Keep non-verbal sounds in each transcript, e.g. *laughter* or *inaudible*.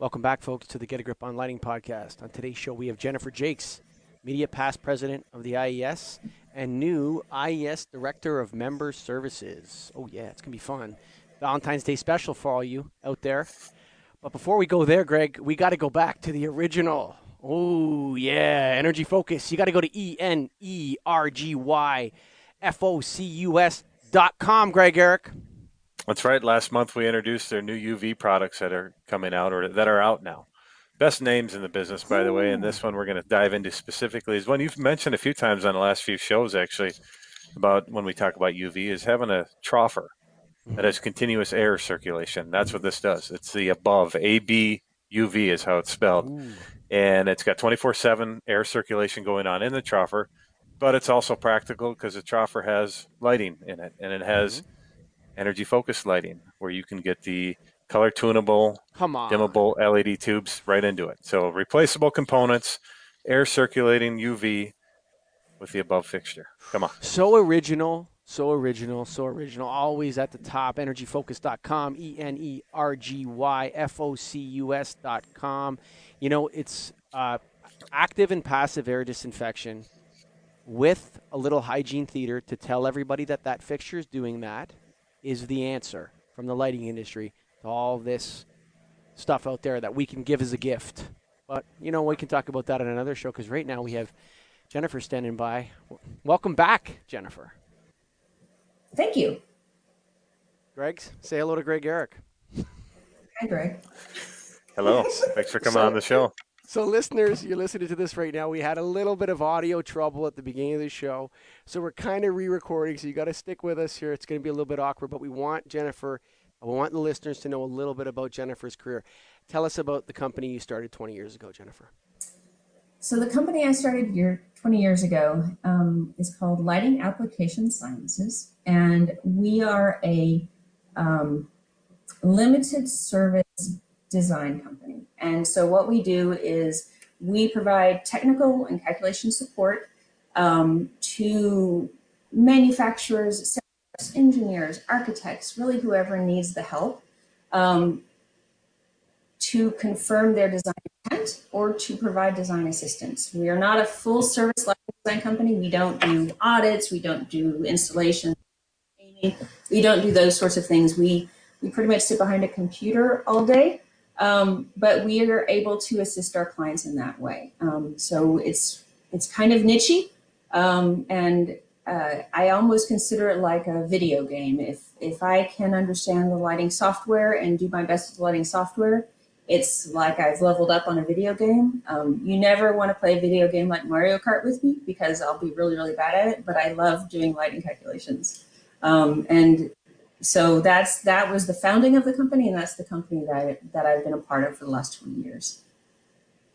Welcome back, folks, to the Get a Grip on Lighting podcast. On today's show, we have Jennifer Jakes, Media Past President of the IES and new IES Director of Member Services. Oh, yeah, it's going to be fun. Valentine's Day special for all you out there. But before we go there, Greg, we got to go back to the original. Oh, yeah, Energy Focus. You got to go to E N E R G Y F O C U S dot com, Greg Eric. That's right. Last month we introduced their new UV products that are coming out or that are out now. Best names in the business, by the way. And this one we're going to dive into specifically is one you've mentioned a few times on the last few shows, actually, about when we talk about UV, is having a troffer that has continuous air circulation. That's what this does. It's the above AB UV is how it's spelled. Ooh. And it's got 24 7 air circulation going on in the troffer, but it's also practical because the troffer has lighting in it and it has. Mm-hmm energy focused lighting where you can get the color tunable, come on, dimmable LED tubes right into it. So replaceable components, air circulating UV with the above fixture. Come on. So original, so original, so original. Always at the top. Energyfocus.com, E N E R G Y F O C U S.com. You know, it's uh, active and passive air disinfection with a little hygiene theater to tell everybody that that fixture is doing that is the answer from the lighting industry to all this stuff out there that we can give as a gift. But, you know, we can talk about that in another show because right now we have Jennifer standing by. Welcome back, Jennifer. Thank you. Greg, say hello to Greg Eric. Hi, Greg. Hello. Thanks for coming so, on the show. So, listeners, you're listening to this right now. We had a little bit of audio trouble at the beginning of the show. So, we're kind of re recording. So, you got to stick with us here. It's going to be a little bit awkward, but we want Jennifer, we want the listeners to know a little bit about Jennifer's career. Tell us about the company you started 20 years ago, Jennifer. So, the company I started here 20 years ago um, is called Lighting Application Sciences. And we are a um, limited service design company. And so what we do is we provide technical and calculation support um, to manufacturers, engineers, architects, really whoever needs the help um, to confirm their design intent or to provide design assistance. We are not a full service design company. We don't do audits. We don't do installation. We don't do those sorts of things. We, we pretty much sit behind a computer all day um, but we are able to assist our clients in that way. Um, so it's it's kind of nichey, um, and uh, I almost consider it like a video game. If if I can understand the lighting software and do my best with the lighting software, it's like I've leveled up on a video game. Um, you never want to play a video game like Mario Kart with me because I'll be really really bad at it. But I love doing lighting calculations. Um, and so that's that was the founding of the company, and that's the company that I, that I've been a part of for the last twenty years.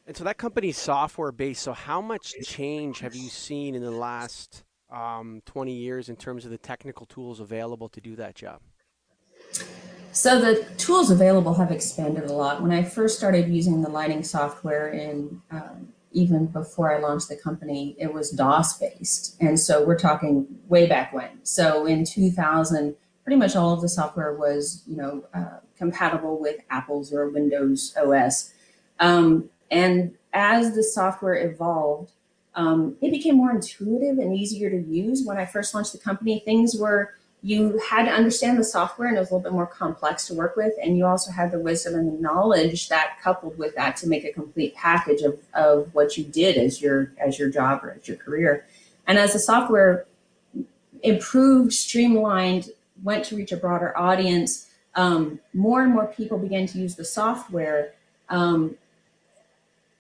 And so that company's software based. So how much change have you seen in the last um, twenty years in terms of the technical tools available to do that job? So the tools available have expanded a lot. When I first started using the lighting software in um, even before I launched the company, it was DOS based. And so we're talking way back when. So in 2000, pretty much all of the software was, you know, uh, compatible with Apple's or Windows OS. Um, and as the software evolved, um, it became more intuitive and easier to use. When I first launched the company, things were you had to understand the software and it was a little bit more complex to work with. And you also had the wisdom and the knowledge that coupled with that to make a complete package of, of what you did as your as your job or as your career. And as the software improved, streamlined, went to reach a broader audience, um, more and more people began to use the software um,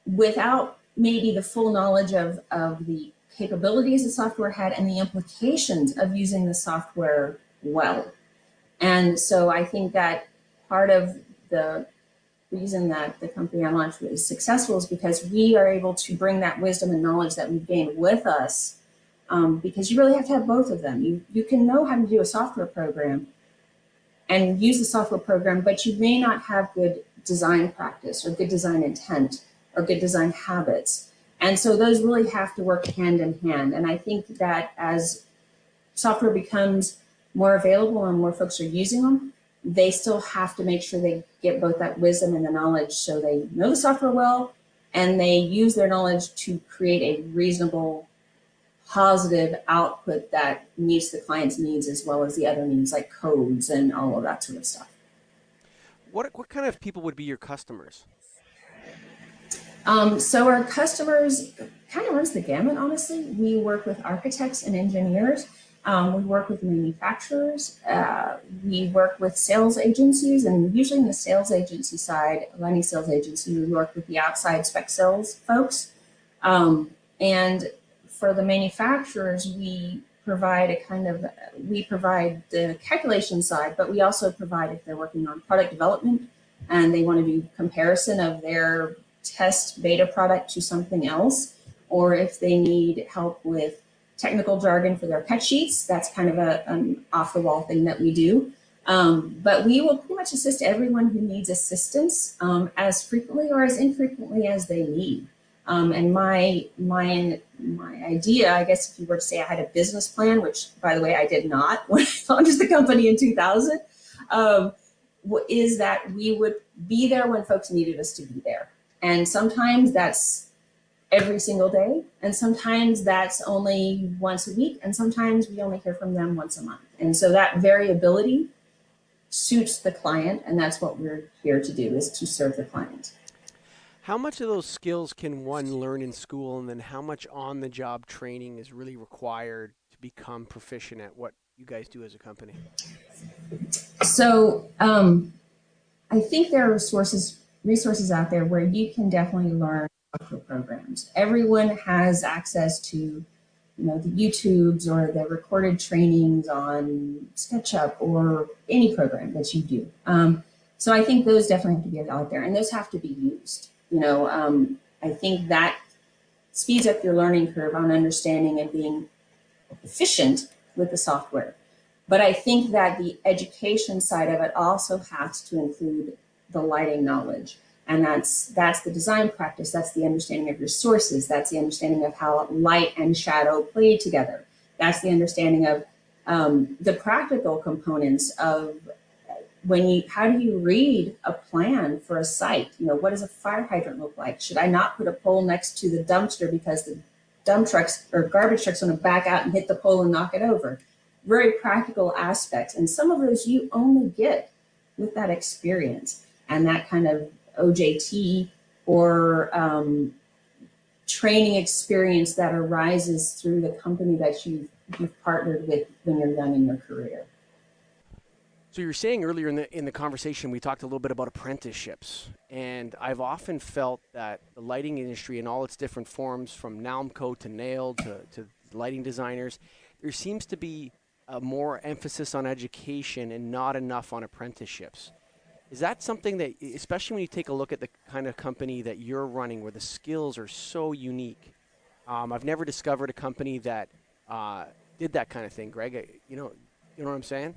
without maybe the full knowledge of, of the capabilities the software had and the implications of using the software well. And so I think that part of the reason that the company I launched was successful is because we are able to bring that wisdom and knowledge that we've gained with us um, because you really have to have both of them. You, you can know how to do a software program and use the software program, but you may not have good design practice or good design intent or good design habits. And so those really have to work hand in hand. And I think that as software becomes more available and more folks are using them, they still have to make sure they get both that wisdom and the knowledge so they know the software well and they use their knowledge to create a reasonable positive output that meets the client's needs as well as the other needs like codes and all of that sort of stuff. What, what kind of people would be your customers? Um, so our customers kind of runs the gamut, honestly. We work with architects and engineers. Um, we work with manufacturers. Uh, we work with sales agencies, and usually in the sales agency side, Lenny Sales Agency, we work with the outside spec sales folks. Um, and for the manufacturers, we provide a kind of, we provide the calculation side, but we also provide if they're working on product development and they want to do comparison of their test beta product to something else, or if they need help with technical jargon for their cut sheets, that's kind of a, an off the wall thing that we do. Um, but we will pretty much assist everyone who needs assistance um, as frequently or as infrequently as they need. Um, and my, my, my idea, I guess if you were to say I had a business plan, which by the way, I did not *laughs* when I founded the company in 2000, um, is that we would be there when folks needed us to be there. And sometimes that's every single day. And sometimes that's only once a week. And sometimes we only hear from them once a month. And so that variability suits the client. And that's what we're here to do is to serve the client. How much of those skills can one learn in school, and then how much on the job training is really required to become proficient at what you guys do as a company? So, um, I think there are resources resources out there where you can definitely learn software programs. Everyone has access to, you know, the YouTubes or the recorded trainings on SketchUp or any program that you do. Um, so I think those definitely have to be out there, and those have to be used. You know, um, I think that speeds up your learning curve on understanding and being efficient with the software. But I think that the education side of it also has to include the lighting knowledge. And that's that's the design practice, that's the understanding of your sources, that's the understanding of how light and shadow play together. That's the understanding of um, the practical components of when you, how do you read a plan for a site? You know, what does a fire hydrant look like? Should I not put a pole next to the dumpster because the dump trucks or garbage trucks want to back out and hit the pole and knock it over? Very practical aspects. And some of those you only get with that experience and that kind of OJT or um, training experience that arises through the company that you've, you've partnered with when you're young in your career. So you were saying earlier in the in the conversation we talked a little bit about apprenticeships, and I've often felt that the lighting industry in all its different forms, from Nalmco to NAILD to, to lighting designers, there seems to be a more emphasis on education and not enough on apprenticeships. Is that something that, especially when you take a look at the kind of company that you're running, where the skills are so unique? Um, I've never discovered a company that uh, did that kind of thing, Greg. You know, you know what I'm saying?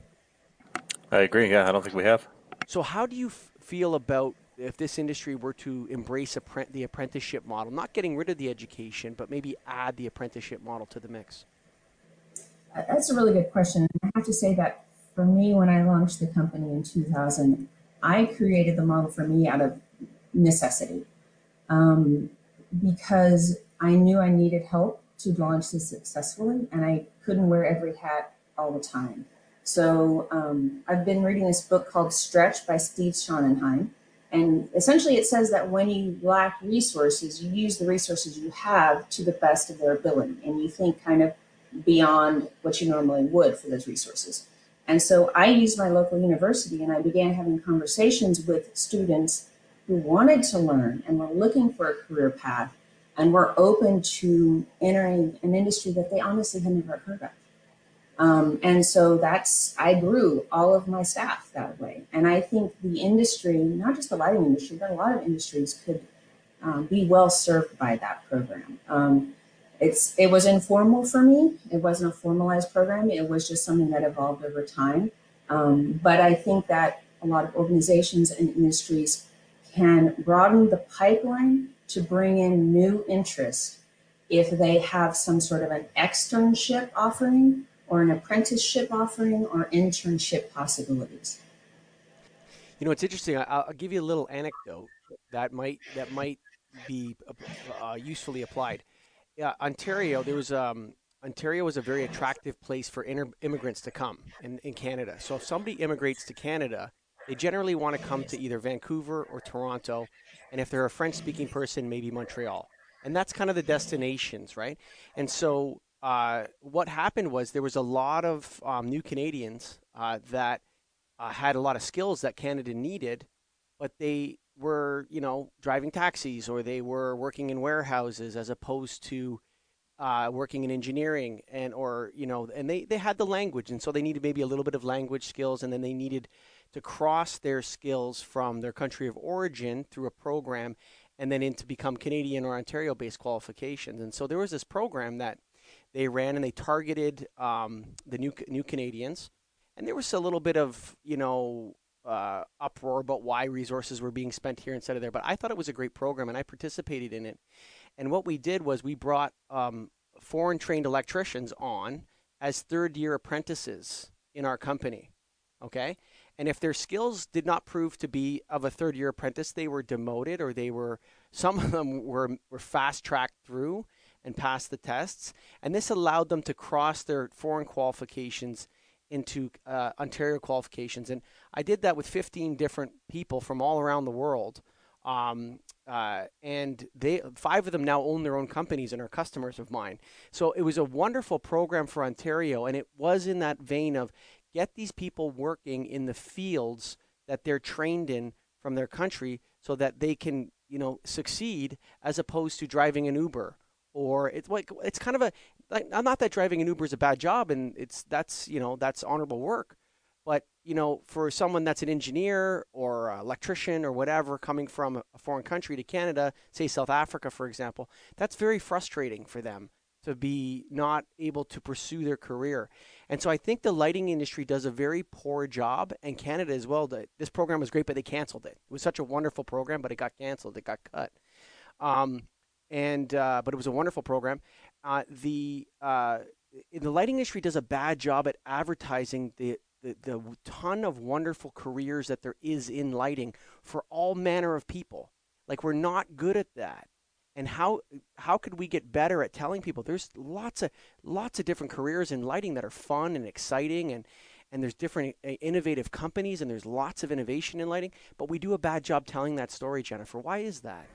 I agree. Yeah, I don't think we have. So, how do you f- feel about if this industry were to embrace the apprenticeship model, not getting rid of the education, but maybe add the apprenticeship model to the mix? That's a really good question. I have to say that for me, when I launched the company in 2000, I created the model for me out of necessity um, because I knew I needed help to launch this successfully, and I couldn't wear every hat all the time. So um, I've been reading this book called Stretch by Steve Sonenshein. And essentially it says that when you lack resources, you use the resources you have to the best of their ability. And you think kind of beyond what you normally would for those resources. And so I used my local university and I began having conversations with students who wanted to learn and were looking for a career path and were open to entering an industry that they honestly had never heard of. Um, and so that's, I grew all of my staff that way. And I think the industry, not just the lighting industry, but a lot of industries could um, be well served by that program. Um, it's, it was informal for me. It wasn't a formalized program. It was just something that evolved over time. Um, but I think that a lot of organizations and industries can broaden the pipeline to bring in new interest if they have some sort of an externship offering or an apprenticeship offering or internship possibilities. You know, it's interesting. I'll, I'll give you a little anecdote that might that might be uh, usefully applied. Yeah, Ontario. There was um, Ontario is a very attractive place for inter- immigrants to come in, in Canada. So if somebody immigrates to Canada, they generally want to come to either Vancouver or Toronto, and if they're a French-speaking person, maybe Montreal. And that's kind of the destinations, right? And so uh, what happened was there was a lot of um, new Canadians uh, that uh, had a lot of skills that Canada needed, but they were, you know, driving taxis or they were working in warehouses as opposed to uh, working in engineering and or you know, and they they had the language, and so they needed maybe a little bit of language skills, and then they needed to cross their skills from their country of origin through a program, and then into become Canadian or Ontario-based qualifications. And so there was this program that they ran, and they targeted um, the new new Canadians and there was a little bit of you know uh, uproar about why resources were being spent here instead of there. But I thought it was a great program, and I participated in it. And what we did was we brought um, foreign trained electricians on as third year apprentices in our company. Okay. And if their skills did not prove to be of a third year apprentice, they were demoted or they were, some of them were, were fast tracked through and passed the tests. And this allowed them to cross their foreign qualifications into uh, Ontario qualifications. And I did that with 15 different people from all around the world. Um, uh, and they five of them now own their own companies and are customers of mine. So it was a wonderful program for Ontario, and it was in that vein of get these people working in the fields that they're trained in from their country, so that they can you know succeed as opposed to driving an Uber or it's like it's kind of a like, I'm not that driving an Uber is a bad job and it's that's you know that's honorable work, but you know for someone that's an engineer or electrician or whatever coming from a foreign country to Canada, say South Africa for example, that's very frustrating for them to be not able to pursue their career. And so I think the lighting industry does a very poor job, and Canada as well. This program was great, but they canceled it. It was such a wonderful program, but it got canceled. It got cut. Um, and uh, but it was a wonderful program. Uh, the uh, the lighting industry does a bad job at advertising the, the the ton of wonderful careers that there is in lighting for all manner of people. Like we're not good at that. And how how could we get better at telling people there's lots of lots of different careers in lighting that are fun and exciting and and there's different uh, innovative companies and there's lots of innovation in lighting, but we do a bad job telling that story, Jennifer. Why is that?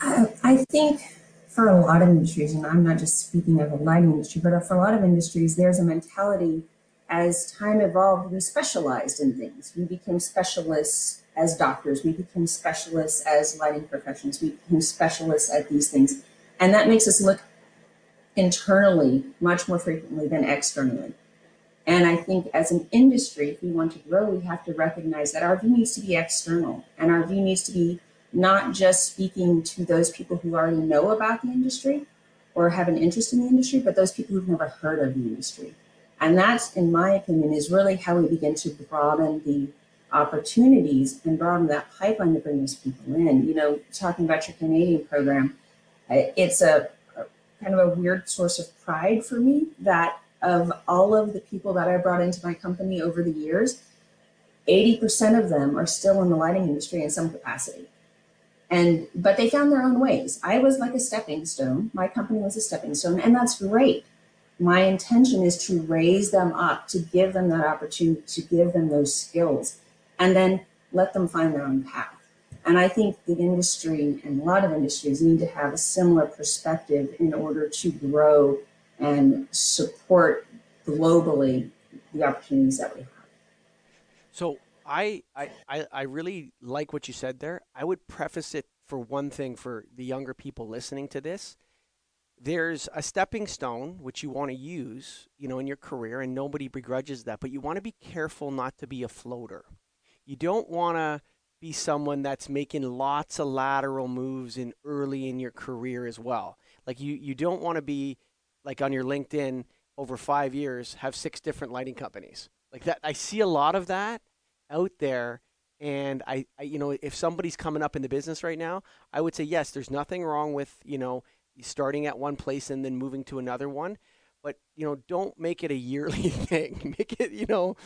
I think for a lot of industries, and I'm not just speaking of the lighting industry, but for a lot of industries, there's a mentality as time evolved, we specialized in things. We became specialists as doctors, we became specialists as lighting professionals, we became specialists at these things. And that makes us look internally much more frequently than externally. And I think as an industry, if we want to grow, we have to recognize that our view needs to be external and our view needs to be not just speaking to those people who already know about the industry or have an interest in the industry, but those people who've never heard of the industry. And that's, in my opinion, is really how we begin to broaden the opportunities and broaden that pipeline to bring those people in. You know, talking about your Canadian program, it's a, a kind of a weird source of pride for me that of all of the people that I brought into my company over the years, 80% of them are still in the lighting industry in some capacity and but they found their own ways. I was like a stepping stone. My company was a stepping stone and that's great. My intention is to raise them up to give them that opportunity to give them those skills and then let them find their own path. And i think the industry and a lot of industries need to have a similar perspective in order to grow and support globally the opportunities that we have. So I, I, I really like what you said there. I would preface it for one thing for the younger people listening to this. There's a stepping stone which you want to use, you know, in your career, and nobody begrudges that. But you want to be careful not to be a floater. You don't want to be someone that's making lots of lateral moves in early in your career as well. Like you, you don't want to be like on your LinkedIn over five years have six different lighting companies like that. I see a lot of that out there and I, I, you know if somebody's coming up in the business right now i would say yes there's nothing wrong with you know starting at one place and then moving to another one but you know, don't make it a yearly *laughs* thing. make it, you know,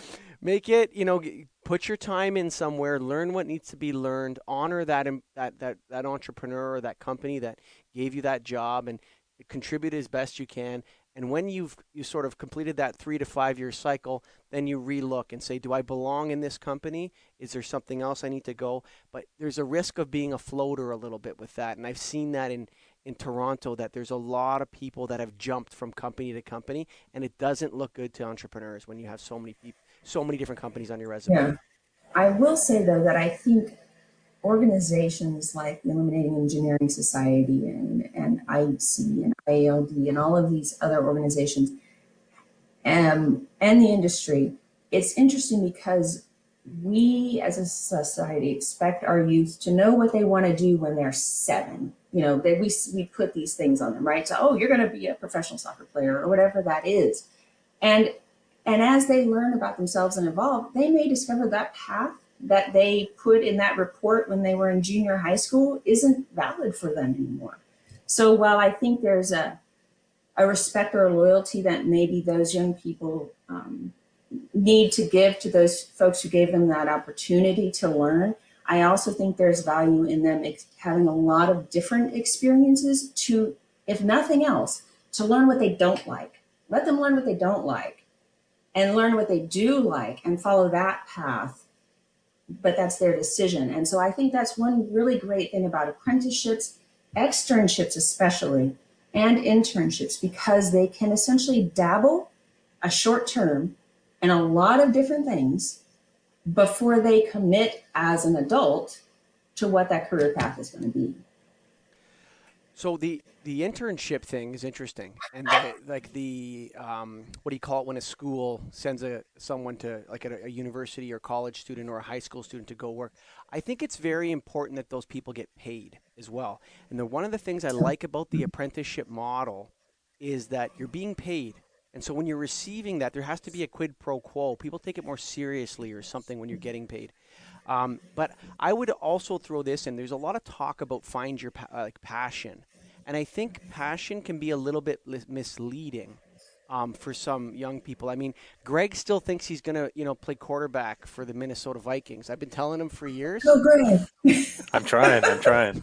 make it, you know, put your time in somewhere, learn what needs to be learned, honor that that that that entrepreneur or that company that gave you that job, and contribute as best you can. And when you've you sort of completed that three to five year cycle, then you relook and say, do I belong in this company? Is there something else I need to go? But there's a risk of being a floater a little bit with that, and I've seen that in in Toronto that there's a lot of people that have jumped from company to company, and it doesn't look good to entrepreneurs when you have so many people, so many different companies on your resume. Yeah, I will say though that I think organizations like the Illuminating Engineering Society and, and IEC and IALD and all of these other organizations um, and the industry, it's interesting because we as a society expect our youth to know what they want to do when they're seven. You know, that we, we put these things on them, right? So, oh, you're going to be a professional soccer player or whatever that is. And and as they learn about themselves and evolve, they may discover that path that they put in that report when they were in junior high school isn't valid for them anymore. So while I think there's a, a respect or a loyalty that maybe those young people um, need to give to those folks who gave them that opportunity to learn, I also think there's value in them having a lot of different experiences to, if nothing else, to learn what they don't like. Let them learn what they don't like and learn what they do like and follow that path but that's their decision. And so I think that's one really great thing about apprenticeships, externships especially, and internships because they can essentially dabble a short term in a lot of different things before they commit as an adult to what that career path is going to be. So the the internship thing is interesting, and the, like the um, what do you call it when a school sends a someone to like a, a, university or college student or a high school student to go work. I think it's very important that those people get paid as well. And the, one of the things I like about the apprenticeship model is that you're being paid, and so when you're receiving that, there has to be a quid pro quo. People take it more seriously or something when you're getting paid. Um, but I would also throw this in. There's a lot of talk about find your pa- uh, like passion and I think passion can be a little bit misleading um, for some young people. I mean, Greg still thinks he's going to, you know, play quarterback for the Minnesota Vikings. I've been telling him for years. Oh, Greg. *laughs* I'm trying. I'm trying.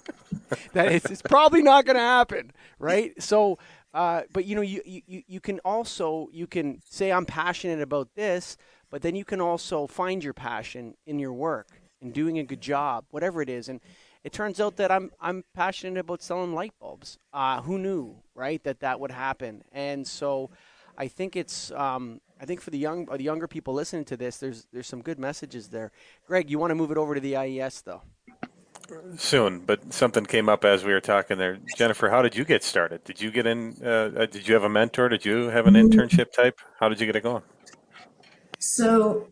*laughs* that it's, it's probably not going to happen, right? So, uh, but you know, you, you you can also you can say I'm passionate about this, but then you can also find your passion in your work and doing a good job, whatever it is, and it turns out that I'm I'm passionate about selling light bulbs. Uh, who knew, right, that that would happen? And so, I think it's um, I think for the young the younger people listening to this, there's there's some good messages there. Greg, you want to move it over to the IES though? Soon, but something came up as we were talking there. Jennifer, how did you get started? Did you get in? Uh, uh did you have a mentor? Did you have an internship type? How did you get it going? So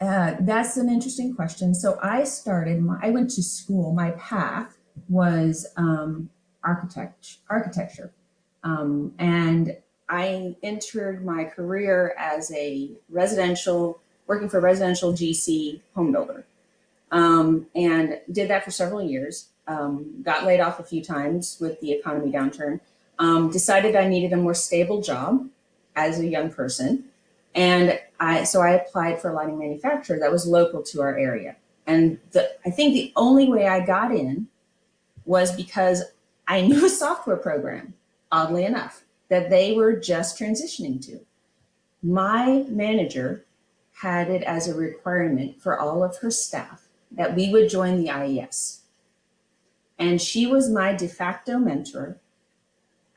uh, that's an interesting question. So I started, my, I went to school. My path was um, architect, architecture. Um, and I entered my career as a residential, working for a residential GC home builder. Um, and did that for several years. Um, got laid off a few times with the economy downturn. Um, decided I needed a more stable job as a young person. And I, so I applied for a lighting manufacturer that was local to our area. And the, I think the only way I got in was because I *laughs* knew a software program, oddly enough, that they were just transitioning to. My manager had it as a requirement for all of her staff that we would join the IES. And she was my de facto mentor.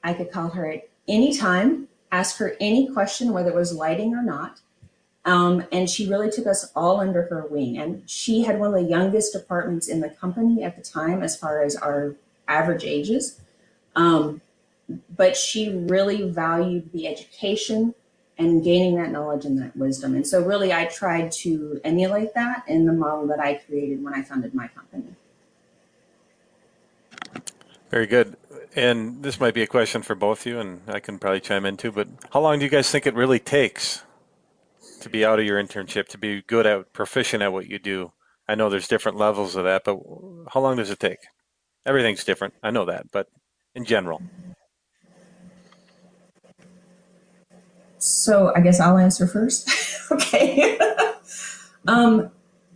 I could call her at any time ask her any question, whether it was lighting or not. Um, and she really took us all under her wing. And she had one of the youngest departments in the company at the time, as far as our average ages. Um, but she really valued the education and gaining that knowledge and that wisdom. And so, really, I tried to emulate that in the model that I created when I founded my company. Very good. And this might be a question for both of you, and I can probably chime in too. But how long do you guys think it really takes to be out of your internship, to be good at, proficient at what you do? I know there's different levels of that, but how long does it take? Everything's different. I know that, but in general. So I guess I'll answer first. *laughs* okay. *laughs* um,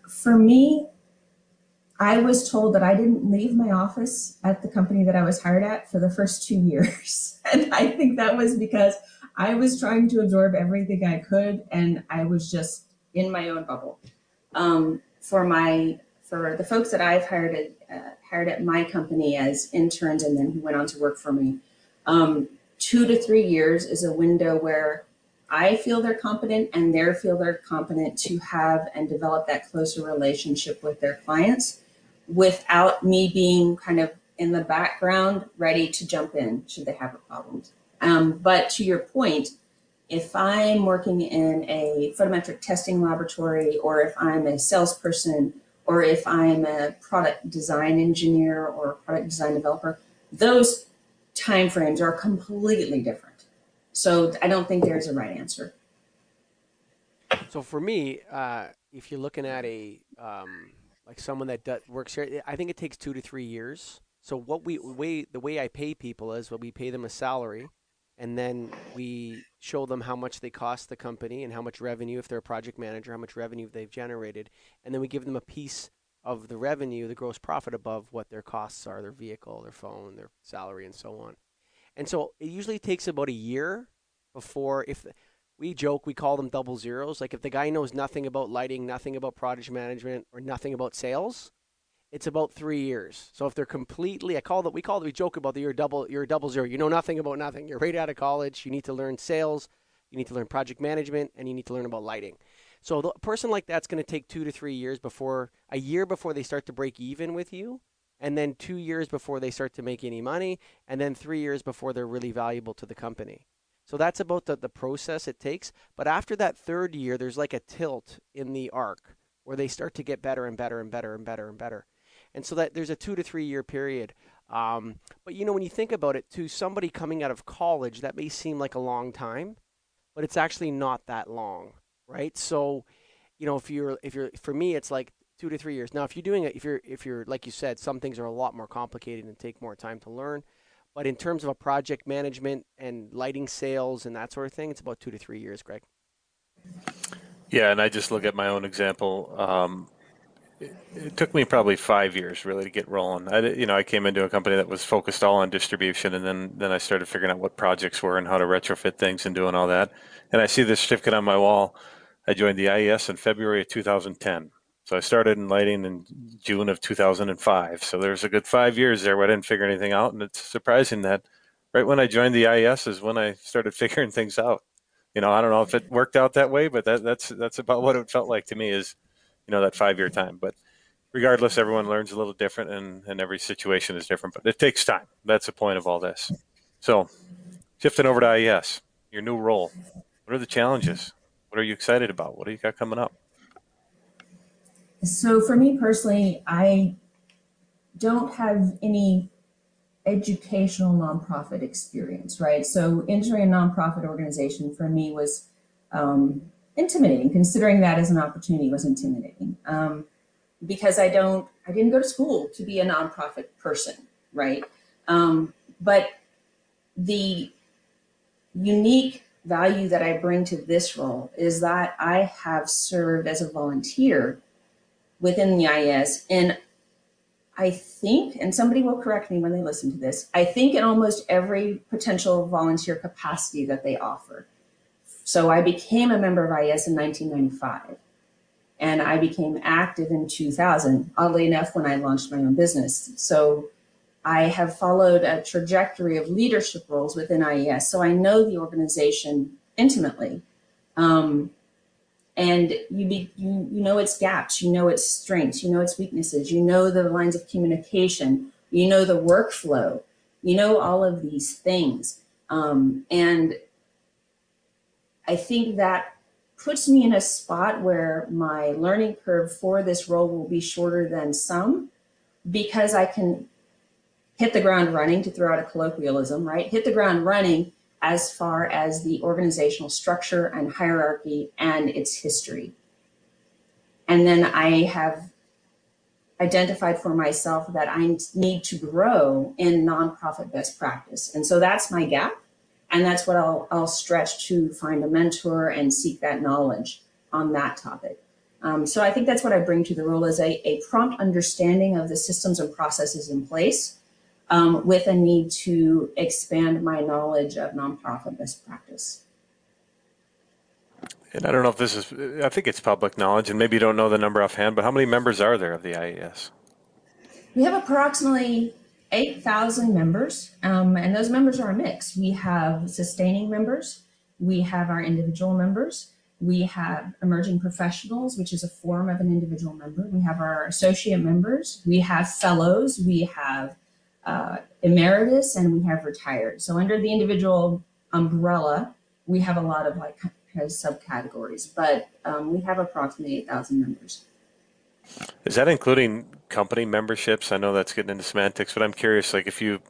for me, I was told that I didn't leave my office at the company that I was hired at for the first two years. *laughs* and I think that was because I was trying to absorb everything I could and I was just in my own bubble. Um, for my for the folks that I've hired at, uh, hired at my company as interns and then who went on to work for me, um, two to three years is a window where I feel they're competent and they feel they're competent to have and develop that closer relationship with their clients without me being kind of in the background ready to jump in should they have a problem. Um, but to your point, if I'm working in a photometric testing laboratory or if I'm a salesperson or if I'm a product design engineer or product design developer, those timeframes are completely different. So I don't think there's a right answer. So for me, uh, if you're looking at a um, like someone that does, works here, I think it takes two to three years. So what we way the way I pay people is, well, we pay them a salary, and then we show them how much they cost the company and how much revenue if they're a project manager, how much revenue they've generated, and then we give them a piece of the revenue, the gross profit above what their costs are, their vehicle, their phone, their salary, and so on. And so it usually takes about a year before if we joke we call them double zeros. Like if the guy knows nothing about lighting, nothing about project management, or nothing about sales, it's about three years. So if they're completely, I call that we call it we joke about that you're double you're double zero. You know nothing about nothing. You're right out of college. You need to learn sales. You need to learn project management, and you need to learn about lighting. So a person like that's going to take two to three years before a year before they start to break even with you, and then two years before they start to make any money, and then three years before they're really valuable to the company. So that's about the, the process it takes. But after that third year, there's like a tilt in the arc where they start to get better and better and better and better and better. And so that there's a two to three year period. Um, but you know, when you think about it, to somebody coming out of college, that may seem like a long time, but it's actually not that long right? So, you know, if you're if you're for me, it's like two to three years. Now, if you're doing it, if you're if you're like you said, some things are a lot more complicated and take more time to learn. But in terms of a project management and lighting sales and that sort of thing, it's about two to three years, Greg. Yeah, and I just look at my own example. Um, it, took me probably five years really to get rolling. I, you know, I came into a company that was focused all on distribution, and then then I started figuring out what projects were and how to retrofit things and doing all that. And I see this certificate on my wall I joined the IES in February of 2010. So I started in lighting in June of 2005. So there's a good five years there where I didn't figure anything out. And it's surprising that right when I joined the IES is when I started *laughs* figuring things out. You know, I don't know if it worked out that way, but that, that's that's about what it felt like to me is, you know, that five year time. But regardless, everyone learns a little different and, and every situation is different. But it takes time. That's the point of all this. So shifting over to IES, your new role. What are the challenges? What are you excited about? What do you got coming up? So for me personally, I don't have any educational nonprofit experience, right? So entering a nonprofit organization for me was um, intimidating. Considering that as an opportunity was intimidating um, because I don't, I didn't go to school to be a nonprofit person, right? Um, but the unique value that I bring to this role is that I have served as a volunteer within the IES and I think, and somebody will correct me when they listen to this, I think in almost every potential volunteer capacity that they offer. So I became a member of IES in 1995 and I became active in 2000, oddly enough, when I launched my own business. So I have followed a trajectory of leadership roles within IES, so I know the organization intimately. Um, and you, be, you you know its gaps, you know its strengths, you know its weaknesses, you know the lines of communication, you know the workflow, you know all of these things. Um, and I think that puts me in a spot where my learning curve for this role will be shorter than some because I can hit the ground running, to throw out a colloquialism, right? Hit the ground running as far as the organizational structure and hierarchy and its history. And then I have identified for myself that I need to grow in nonprofit best practice. And so that's my gap. And that's what I'll, I'll stretch to find a mentor and seek that knowledge on that topic. Um, so I think that's what I bring to the role is a, a prompt understanding of the systems and processes in place um, with a need to expand my knowledge of nonprofit best practice. And I don't know if this is, I think it's public knowledge, and maybe you don't know the number offhand, but how many members are there of the IES? We have approximately 8,000 members, um, and those members are a mix. We have sustaining members, we have our individual members, we have emerging professionals, which is a form of an individual member. We have our associate members, we have fellows, we have uh, emeritus, and we have retired. So under the individual umbrella, we have a lot of like subcategories, but um, we have approximately 8,000 members. Is that including company memberships? I know that's getting into semantics, but I'm curious, like if you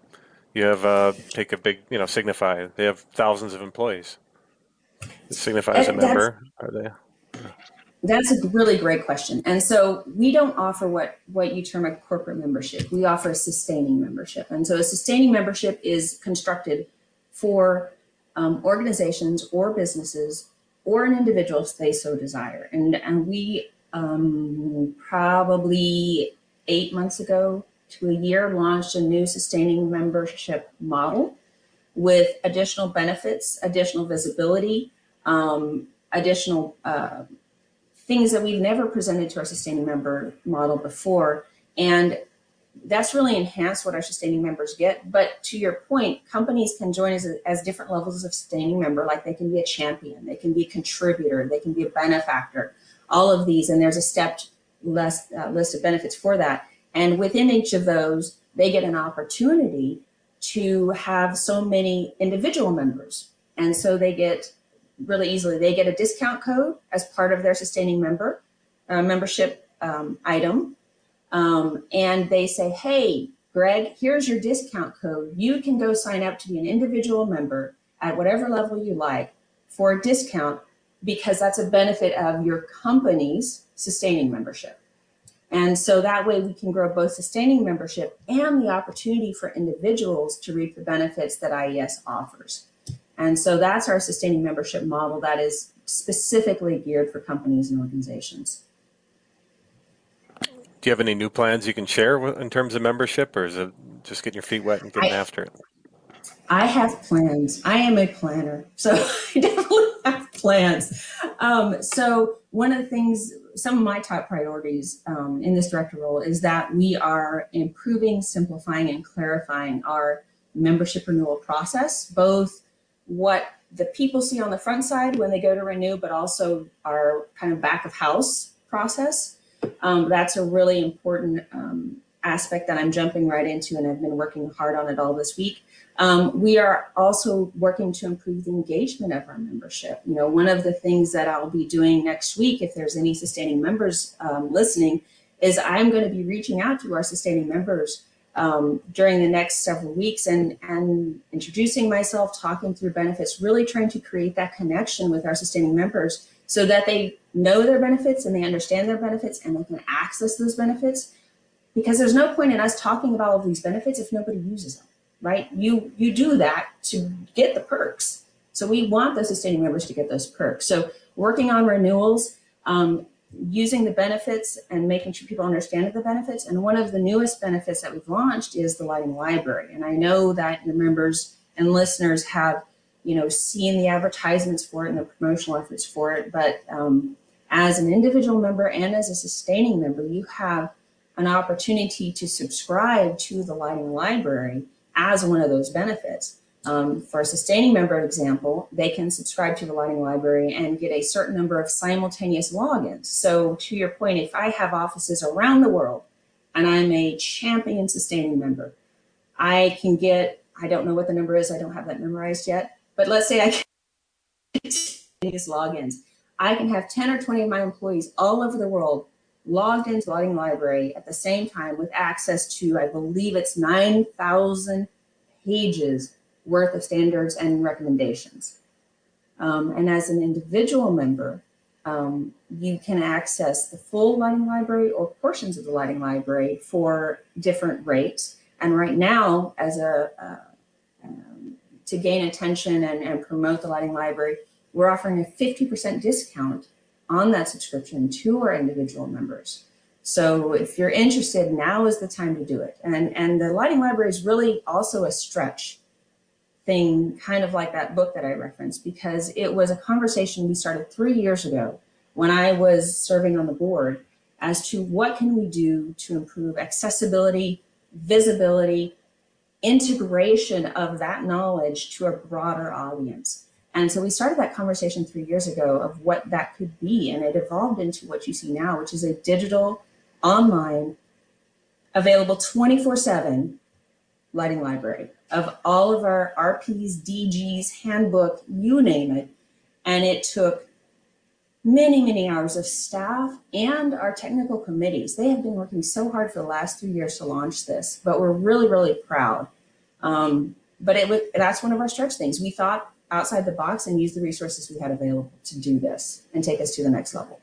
you have uh, take a big, you know, Signify, they have thousands of employees. Is Signify as a Uh, member, are they? That's a really great question. And so we don't offer what, what you term a corporate membership. We offer a sustaining membership. And so a sustaining membership is constructed for um, organizations or businesses or an individual if they so desire. And, and we um, probably eight months ago to a year launched a new sustaining membership model with additional benefits, additional visibility, um, additional uh, things that we've never presented to our sustaining member model before. And that's really enhanced what our sustaining members get. But to your point, companies can join as, as different levels of sustaining member, like they can be a champion, they can be a contributor, they can be a benefactor, all of these. And there's a stepped list, uh, list of benefits for that. And within each of those, they get an opportunity to have so many individual members. And so they get really easily, they get a discount code as part of their sustaining member uh, membership um, item. Um, and they say, hey, Greg, here's your discount code. You can go sign up to be an individual member at whatever level you like for a discount because that's a benefit of your company's sustaining membership. And so that way we can grow both sustaining membership and the opportunity for individuals to reap the benefits that IES offers. And so that's our sustaining membership model that is specifically geared for companies and organizations. Do you have any new plans you can share in terms of membership, or is it just getting your feet wet and getting I- after it? I have plans. I am a planner, so *laughs* I definitely have plans. Um, so one of the things, some of my top priorities um, in this director role is that we are improving, simplifying, and clarifying our membership renewal process, both what the people see on the front side when they go to renew, but also our kind of back of house process. Um, that's a really important um, aspect that I'm jumping right into, and I've been working hard on it all this week. Um, we are also working to improve the engagement of our membership. You know, one of the things that I'll be doing next week, if there's any sustaining members um, listening, is I'm going to be reaching out to our sustaining members um, during the next several weeks and, and introducing myself, talking through benefits, really trying to create that connection with our sustaining members so that they know their benefits and they understand their benefits and they can access those benefits. Because there's no point in us talking about all of these benefits if nobody uses them right? You you do that to get the perks. So we want those sustaining members to get those perks. So working on renewals, um, using the benefits and making sure people understand the benefits. And one of the newest benefits that we've launched is the lighting library. And I know that your members and listeners have, you know, seen the advertisements for it and the promotional efforts for it. But um, as an individual member and as a sustaining member, you have an opportunity to subscribe to the lighting library as one of those benefits. Um, for a sustaining member example, they can subscribe to the Lighting Library and get a certain number of simultaneous logins. So to your point, if I have offices around the world and I'm a champion sustaining member, I can get, I don't know what the number is, I don't have that memorized yet, but let's say I can *laughs* these logins. I can have 10 or 20 of my employees all over the world logged into Lighting Library at the same time with access to, I believe it's 9,000 pages worth of standards and recommendations. Um, and as an individual member, um, you can access the full Lighting Library or portions of the Lighting Library for different rates. And right now, as a, uh, um, to gain attention and, and promote the lighting library, we're offering a 50% discount on that subscription to our individual members. So if you're interested, now is the time to do it. And, and the lighting library is really also a stretch thing, kind of like that book that I referenced, because it was a conversation we started three years ago when I was serving on the board as to what can we do to improve accessibility, visibility, integration of that knowledge to a broader audience. And so we started that conversation three years ago of what that could be. And it evolved into what you see now, which is a digital, online, available 24 7 lighting library of all of our RPs, DGs, handbook, you name it. And it took many, many hours of staff and our technical committees. They have been working so hard for the last three years to launch this, but we're really, really proud. Um, but it was, that's one of our stretch things. We thought outside the box and use the resources we had available to do this and take us to the next level.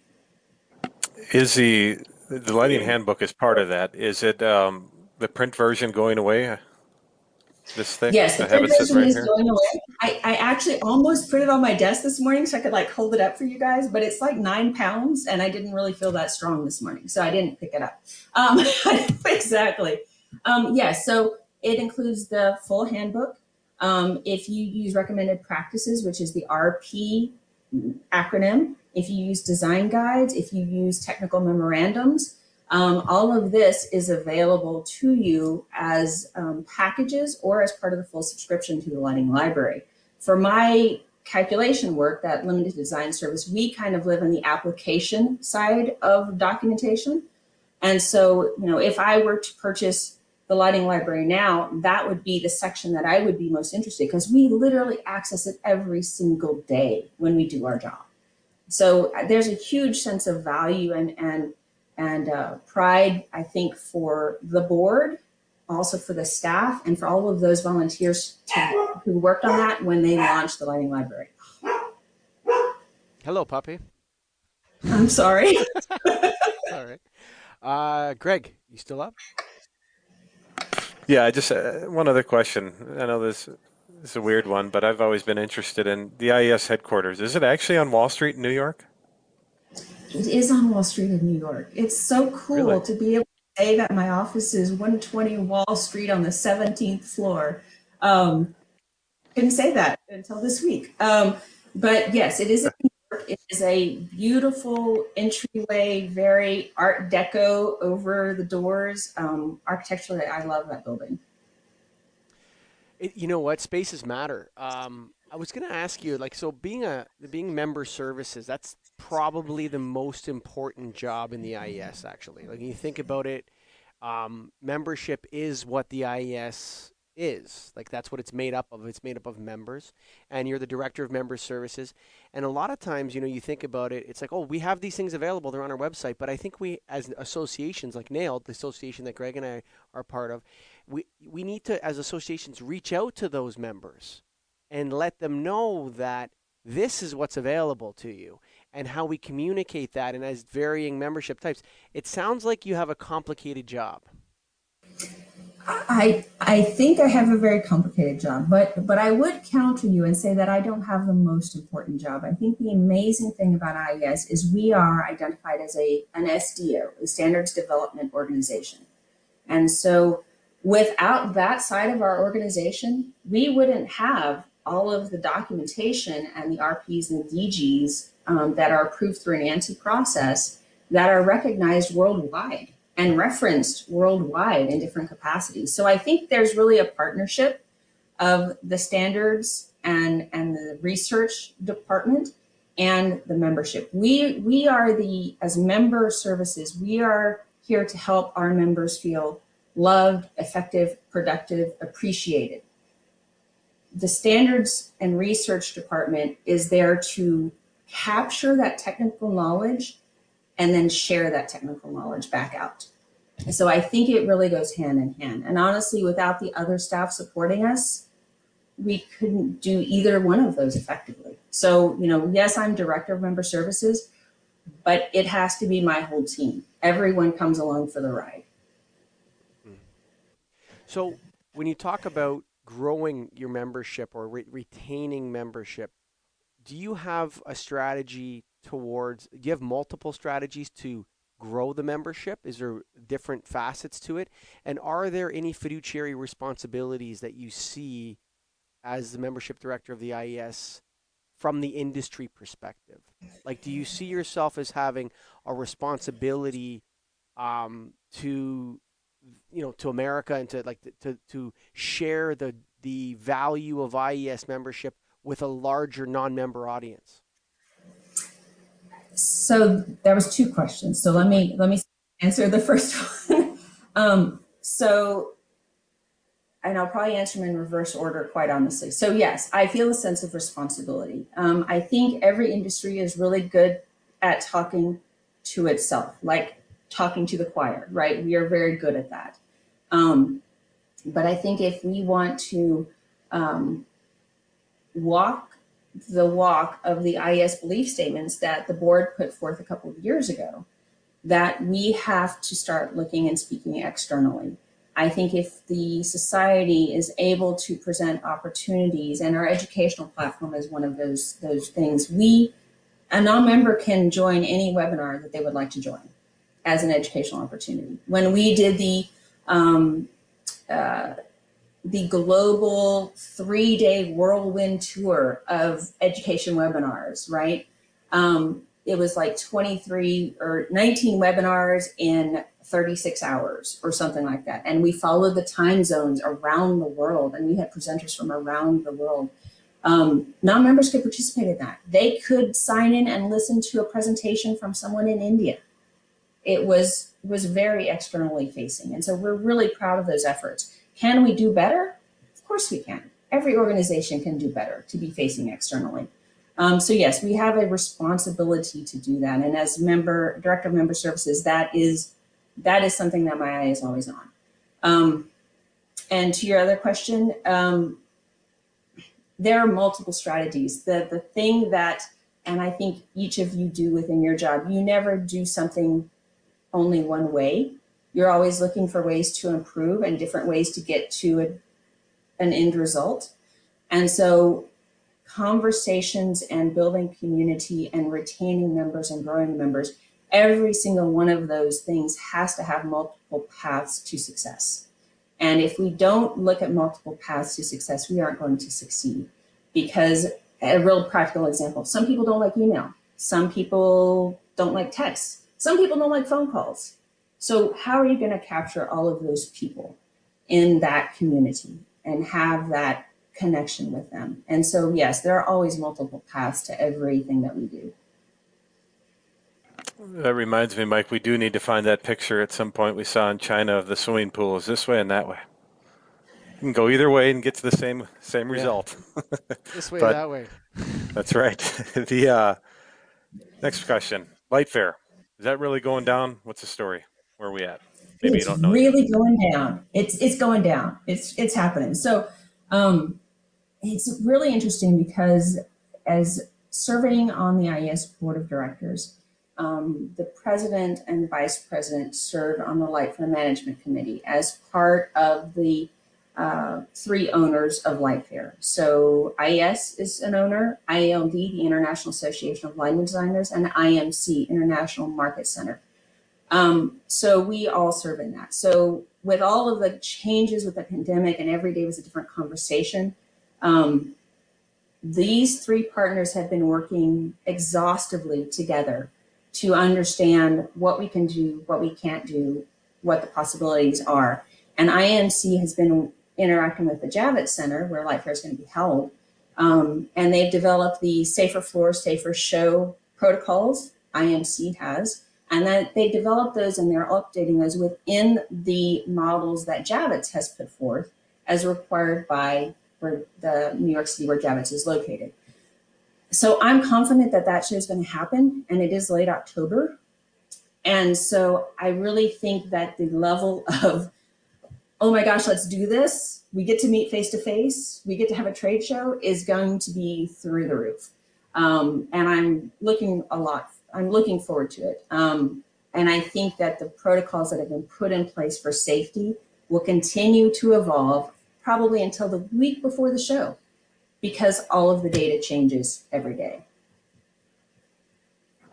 Is the the lighting handbook is part of that? Is it um, the print version going away? This thing? Yes, the print version right is here. going away. I, I actually almost put it on my desk this morning so I could like hold it up for you guys, but it's like nine pounds and I didn't really feel that strong this morning, so I didn't pick it up. Um, *laughs* exactly. Um, yes, yeah, so it includes the full handbook. Um, if you use recommended practices, which is the RP acronym, if you use design guides, if you use technical memorandums, um, all of this is available to you as um, packages or as part of the full subscription to the Lighting Library. For my calculation work, that limited design service, we kind of live in the application side of documentation. And so, you know, if I were to purchase the lighting library now, that would be the section that I would be most interested because we literally access it every single day when we do our job. So uh, there's a huge sense of value and and and uh, pride, I think, for the board, also for the staff, and for all of those volunteers to, who worked on that when they launched the lighting library. Hello, puppy. I'm sorry. *laughs* all right. Uh, Greg, you still up? Yeah, I just uh, one other question. I know this, is a weird one, but I've always been interested in the IES headquarters. Is it actually on Wall Street in New York? It is on Wall Street in New York. It's so cool really? to be able to say that my office is 120 Wall Street on the 17th floor. Um, couldn't say that until this week. Um, but yes, it is in New York. It is a beautiful entryway, very Art Deco over the doors. Um, architecturally, I love that building. It, you know what? Spaces matter. Um, I was going to ask you, like, so being a being member services, that's probably the most important job in the IES. Actually, like, when you think about it, um, membership is what the IES is. Like that's what it's made up of. It's made up of members, and you're the director of member services. And a lot of times, you know, you think about it, it's like, oh, we have these things available. They're on our website. But I think we, as associations, like NAILD, the association that Greg and I are part of, we we need to, as associations, reach out to those members and let them know that this is what's available to you and how we communicate that and as varying membership types. It sounds like you have a complicated job. I I think I have a very complicated job, but but I would counter you and say that I don't have the most important job. I think the amazing thing about IES is we are identified as a an SDO, a standards development organization. And so without that side of our organization, we wouldn't have all of the documentation and the RPs and DGs um, that are approved through an ANSI process that are recognized worldwide and referenced worldwide in different capacities. So I think there's really a partnership of the standards and, and the research department and the membership. We, we are the, as member services, we are here to help our members feel loved, effective, productive, appreciated. The standards and research department is there to capture that technical knowledge and then share that technical knowledge back out. So I think it really goes hand in hand. And honestly, without the other staff supporting us, we couldn't do either one of those effectively. So, you know, yes, I'm director of member services, but it has to be my whole team. Everyone comes along for the ride. Hmm. So, when you talk about growing your membership or re- retaining membership, do you have a strategy towards? Do you have multiple strategies to grow the membership? Is there different facets to it? And are there any fiduciary responsibilities that you see as the membership director of the IES from the industry perspective? Like, do you see yourself as having a responsibility um, to, you know, to America and to like to to share the the value of IES membership with a larger non-member audience? So there was two questions. So let me let me answer the first *laughs* one. um, so and I'll probably answer them in reverse order, quite honestly. So yes, I feel a sense of responsibility. Um, I think every industry is really good at talking to itself, like talking to the choir, right? We are very good at that. Um, but I think if we want to um, walk the walk of the IES belief statements that the board put forth a couple of years ago, that we have to start looking and speaking externally. I think if the society is able to present opportunities, and our educational platform is one of those those things, we a non-member can join any webinar that they would like to join as an educational opportunity. When we did the um, uh, the global three-day whirlwind tour of education webinars, right? Um, it was like 23 or 19 webinars in 36 hours or something like that. And we followed the time zones around the world and we had presenters from around the world. Um, non-members could participate in that. They could sign in and listen to a presentation from someone in India. It was, was very externally facing. And so we're really proud of those efforts. Can we do better? Of course we can. Every organization can do better to be facing externally. Um, so yes, we have a responsibility to do that. And as member, director of member services, that is, that is something that my eye is always on. Um, and to your other question, um, there are multiple strategies. The, the thing that, and I think each of you do within your job, you never do something only one way. You're always looking for ways to improve and different ways to get to a, an end result. And so conversations and building community and retaining members and growing members, every single one of those things has to have multiple paths to success. And if we don't look at multiple paths to success, we aren't going to succeed. Because a real practical example, some people don't like email. Some people don't like text. Some people don't like phone calls. So how are you going to capture all of those people in that community and have that connection with them? And so, yes, there are always multiple paths to everything that we do. That reminds me, Mike, we do need to find that picture at some point we saw in China of the swimming pools this way and that way. You can go either way and get to the same same yeah. result. this *laughs* way, that way. That's right. *laughs* the uh, next question: Light Fair. Is that really going down? What's the story? Where are we at? Maybe it's you don't know. Really yet. going down. It's it's going down. It's it's happening. So um, it's really interesting because as serving on the IES board of directors, um, the president and vice president serve on the Light Fair Management Committee as part of the uh, three owners of Light Fair. So IES is an owner, IALD, the International Association of Lighting Designers, and IMC, International Market Center. Um, so we all serve in that. So with all of the changes with the pandemic and every day was a different conversation, um, these three partners have been working exhaustively together to understand what we can do, what we can't do, what the possibilities are. And IMC has been interacting with the Javits Center, where Light Fair is going to be held, um, and they've developed the Safer Floor, Safer Show protocols, IMC has, and they developed those and they're updating those within the models that Javits has put forth as required by the New York City where Javits is located. So I'm confident that that show is going to happen and it is late October. And so I really think that the level of, oh my gosh, let's do this. We get to meet face to face. We get to have a trade show is going to be through the roof. Um, and I'm looking a lot, I'm looking forward to it. Um, and I think that the protocols that have been put in place for safety will continue to evolve probably until the week before the show because all of the data changes every day.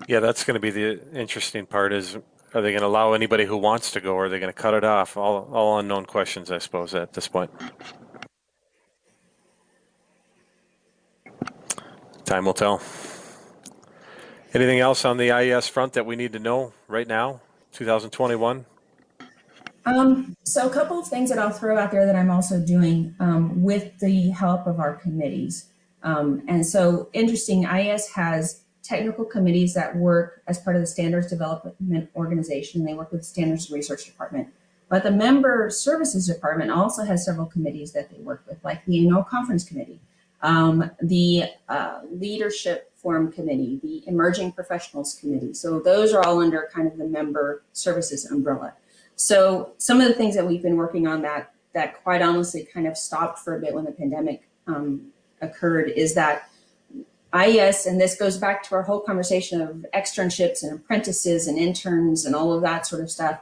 Yeah, that's going to be the interesting part is are they going to allow anybody who wants to go or are they going to cut it off? All, all unknown questions, I suppose, at this point. Time will tell. Anything else on the IES front that we need to know right now, 2021? Um, so a couple of things that I'll throw out there that I'm also doing um, with the help of our committees. Um, and so interesting, IES has technical committees that work as part of the standards development organization. They work with the standards research department. But the member services department also has several committees that they work with, like the annual conference committee, um, the uh, leadership forum committee, the emerging professionals committee. So those are all under kind of the member services umbrella. So some of the things that we've been working on that that quite honestly kind of stopped for a bit when the pandemic um, occurred is that IES, and this goes back to our whole conversation of externships and apprentices and interns and all of that sort of stuff.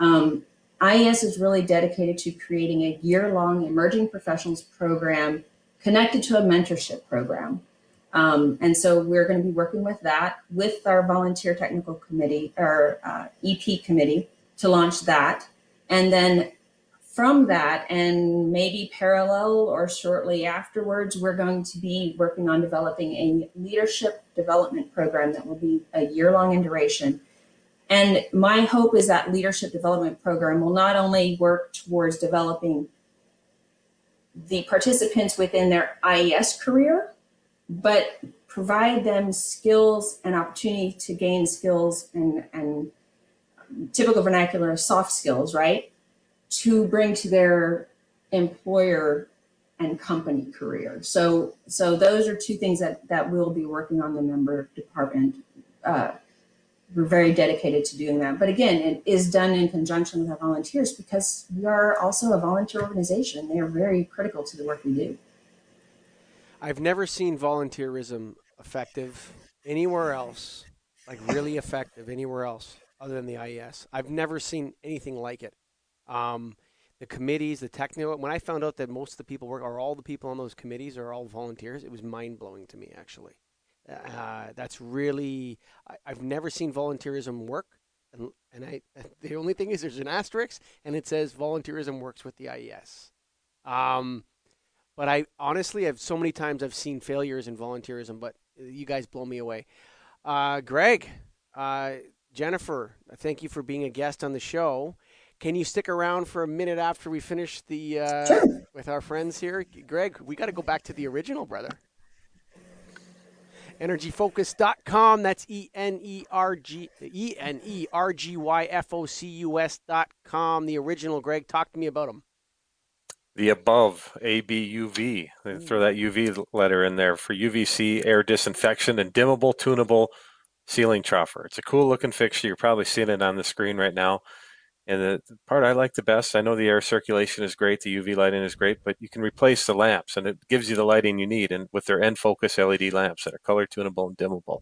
Um, IES is really dedicated to creating a year-long emerging professionals program connected to a mentorship program. Um, and so we're going to be working with that with our volunteer technical committee or uh, EP committee to launch that. And then from that and maybe parallel or shortly afterwards, we're going to be working on developing a leadership development program that will be a year long in duration. And my hope is that leadership development program will not only work towards developing the participants within their IES career, but provide them skills and opportunity to gain skills and, and typical vernacular soft skills, right? to bring to their employer and company career. So, so those are two things that, that we'll be working on the member department. Uh, we're very dedicated to doing that. But again, it is done in conjunction with our volunteers because we are also a volunteer organization. They are very critical to the work we do. I've never seen volunteerism effective anywhere else, like really effective anywhere else other than the IES. I've never seen anything like it. Um, the committees, the technical. When I found out that most of the people work, or all the people on those committees, are all volunteers, it was mind blowing to me. Actually, uh, that's really I, have never seen volunteerism work. And, and I, *laughs* the only thing is, there's an asterisk, and it says volunteerism works with the IES. Um, but I honestly, I've so many times I've seen failures in volunteerism, but you guys blow me away. Uh, Greg, uh, Jennifer, thank you for being a guest on the show. Can you stick around for a minute after we finish the uh, sure. with our friends here, Greg? We got to go back to the original, brother. Energyfocus.com. That's E N E R G E N E R G Y F O C U S.com. The original, Greg. Talk to me about them. The above ABUV. Hmm. Throw that UV letter in there for UVC air disinfection and dimmable, tunable ceiling troffer. It's a cool looking fixture. You're probably seeing it on the screen right now. And the, the, part I like the best, I know the air circulation is great, the UV lighting is great, but you can replace the lamps and it gives you the lighting you need. And with their EnFocus LED lamps that are color tunable and dimmable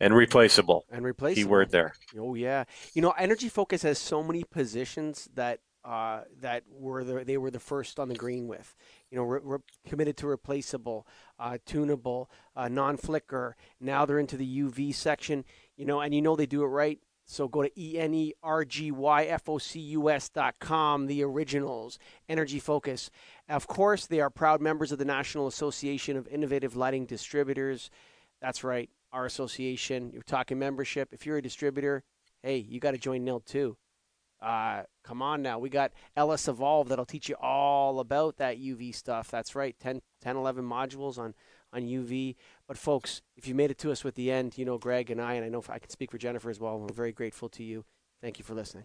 and replaceable. And replaceable. Keyword there. Oh, yeah. You know, Energy Focus has so many positions that uh, that were the, they were the first on the green with. You know, we're, we're committed to replaceable, uh, tunable, uh, non-flicker. Now they're into the UV section. You know, and you know they do it right. So go to E-N-E-R-G-Y-F-O-C-U-S dot com, the originals, Energy Focus. Of course, they are proud members of the National Association of Innovative Lighting Distributors. That's right, our association. You're talking membership. If you're a distributor, hey, you got to join NAILD too. Uh, come on now. We got LS Evolve that'll teach you all about that UV stuff. That's right, 10, 10 11 modules on – on UV. But folks, if you made it to us with the end, you know Greg and I, and I know I can speak for Jennifer as well. We're very grateful to you. Thank you for listening.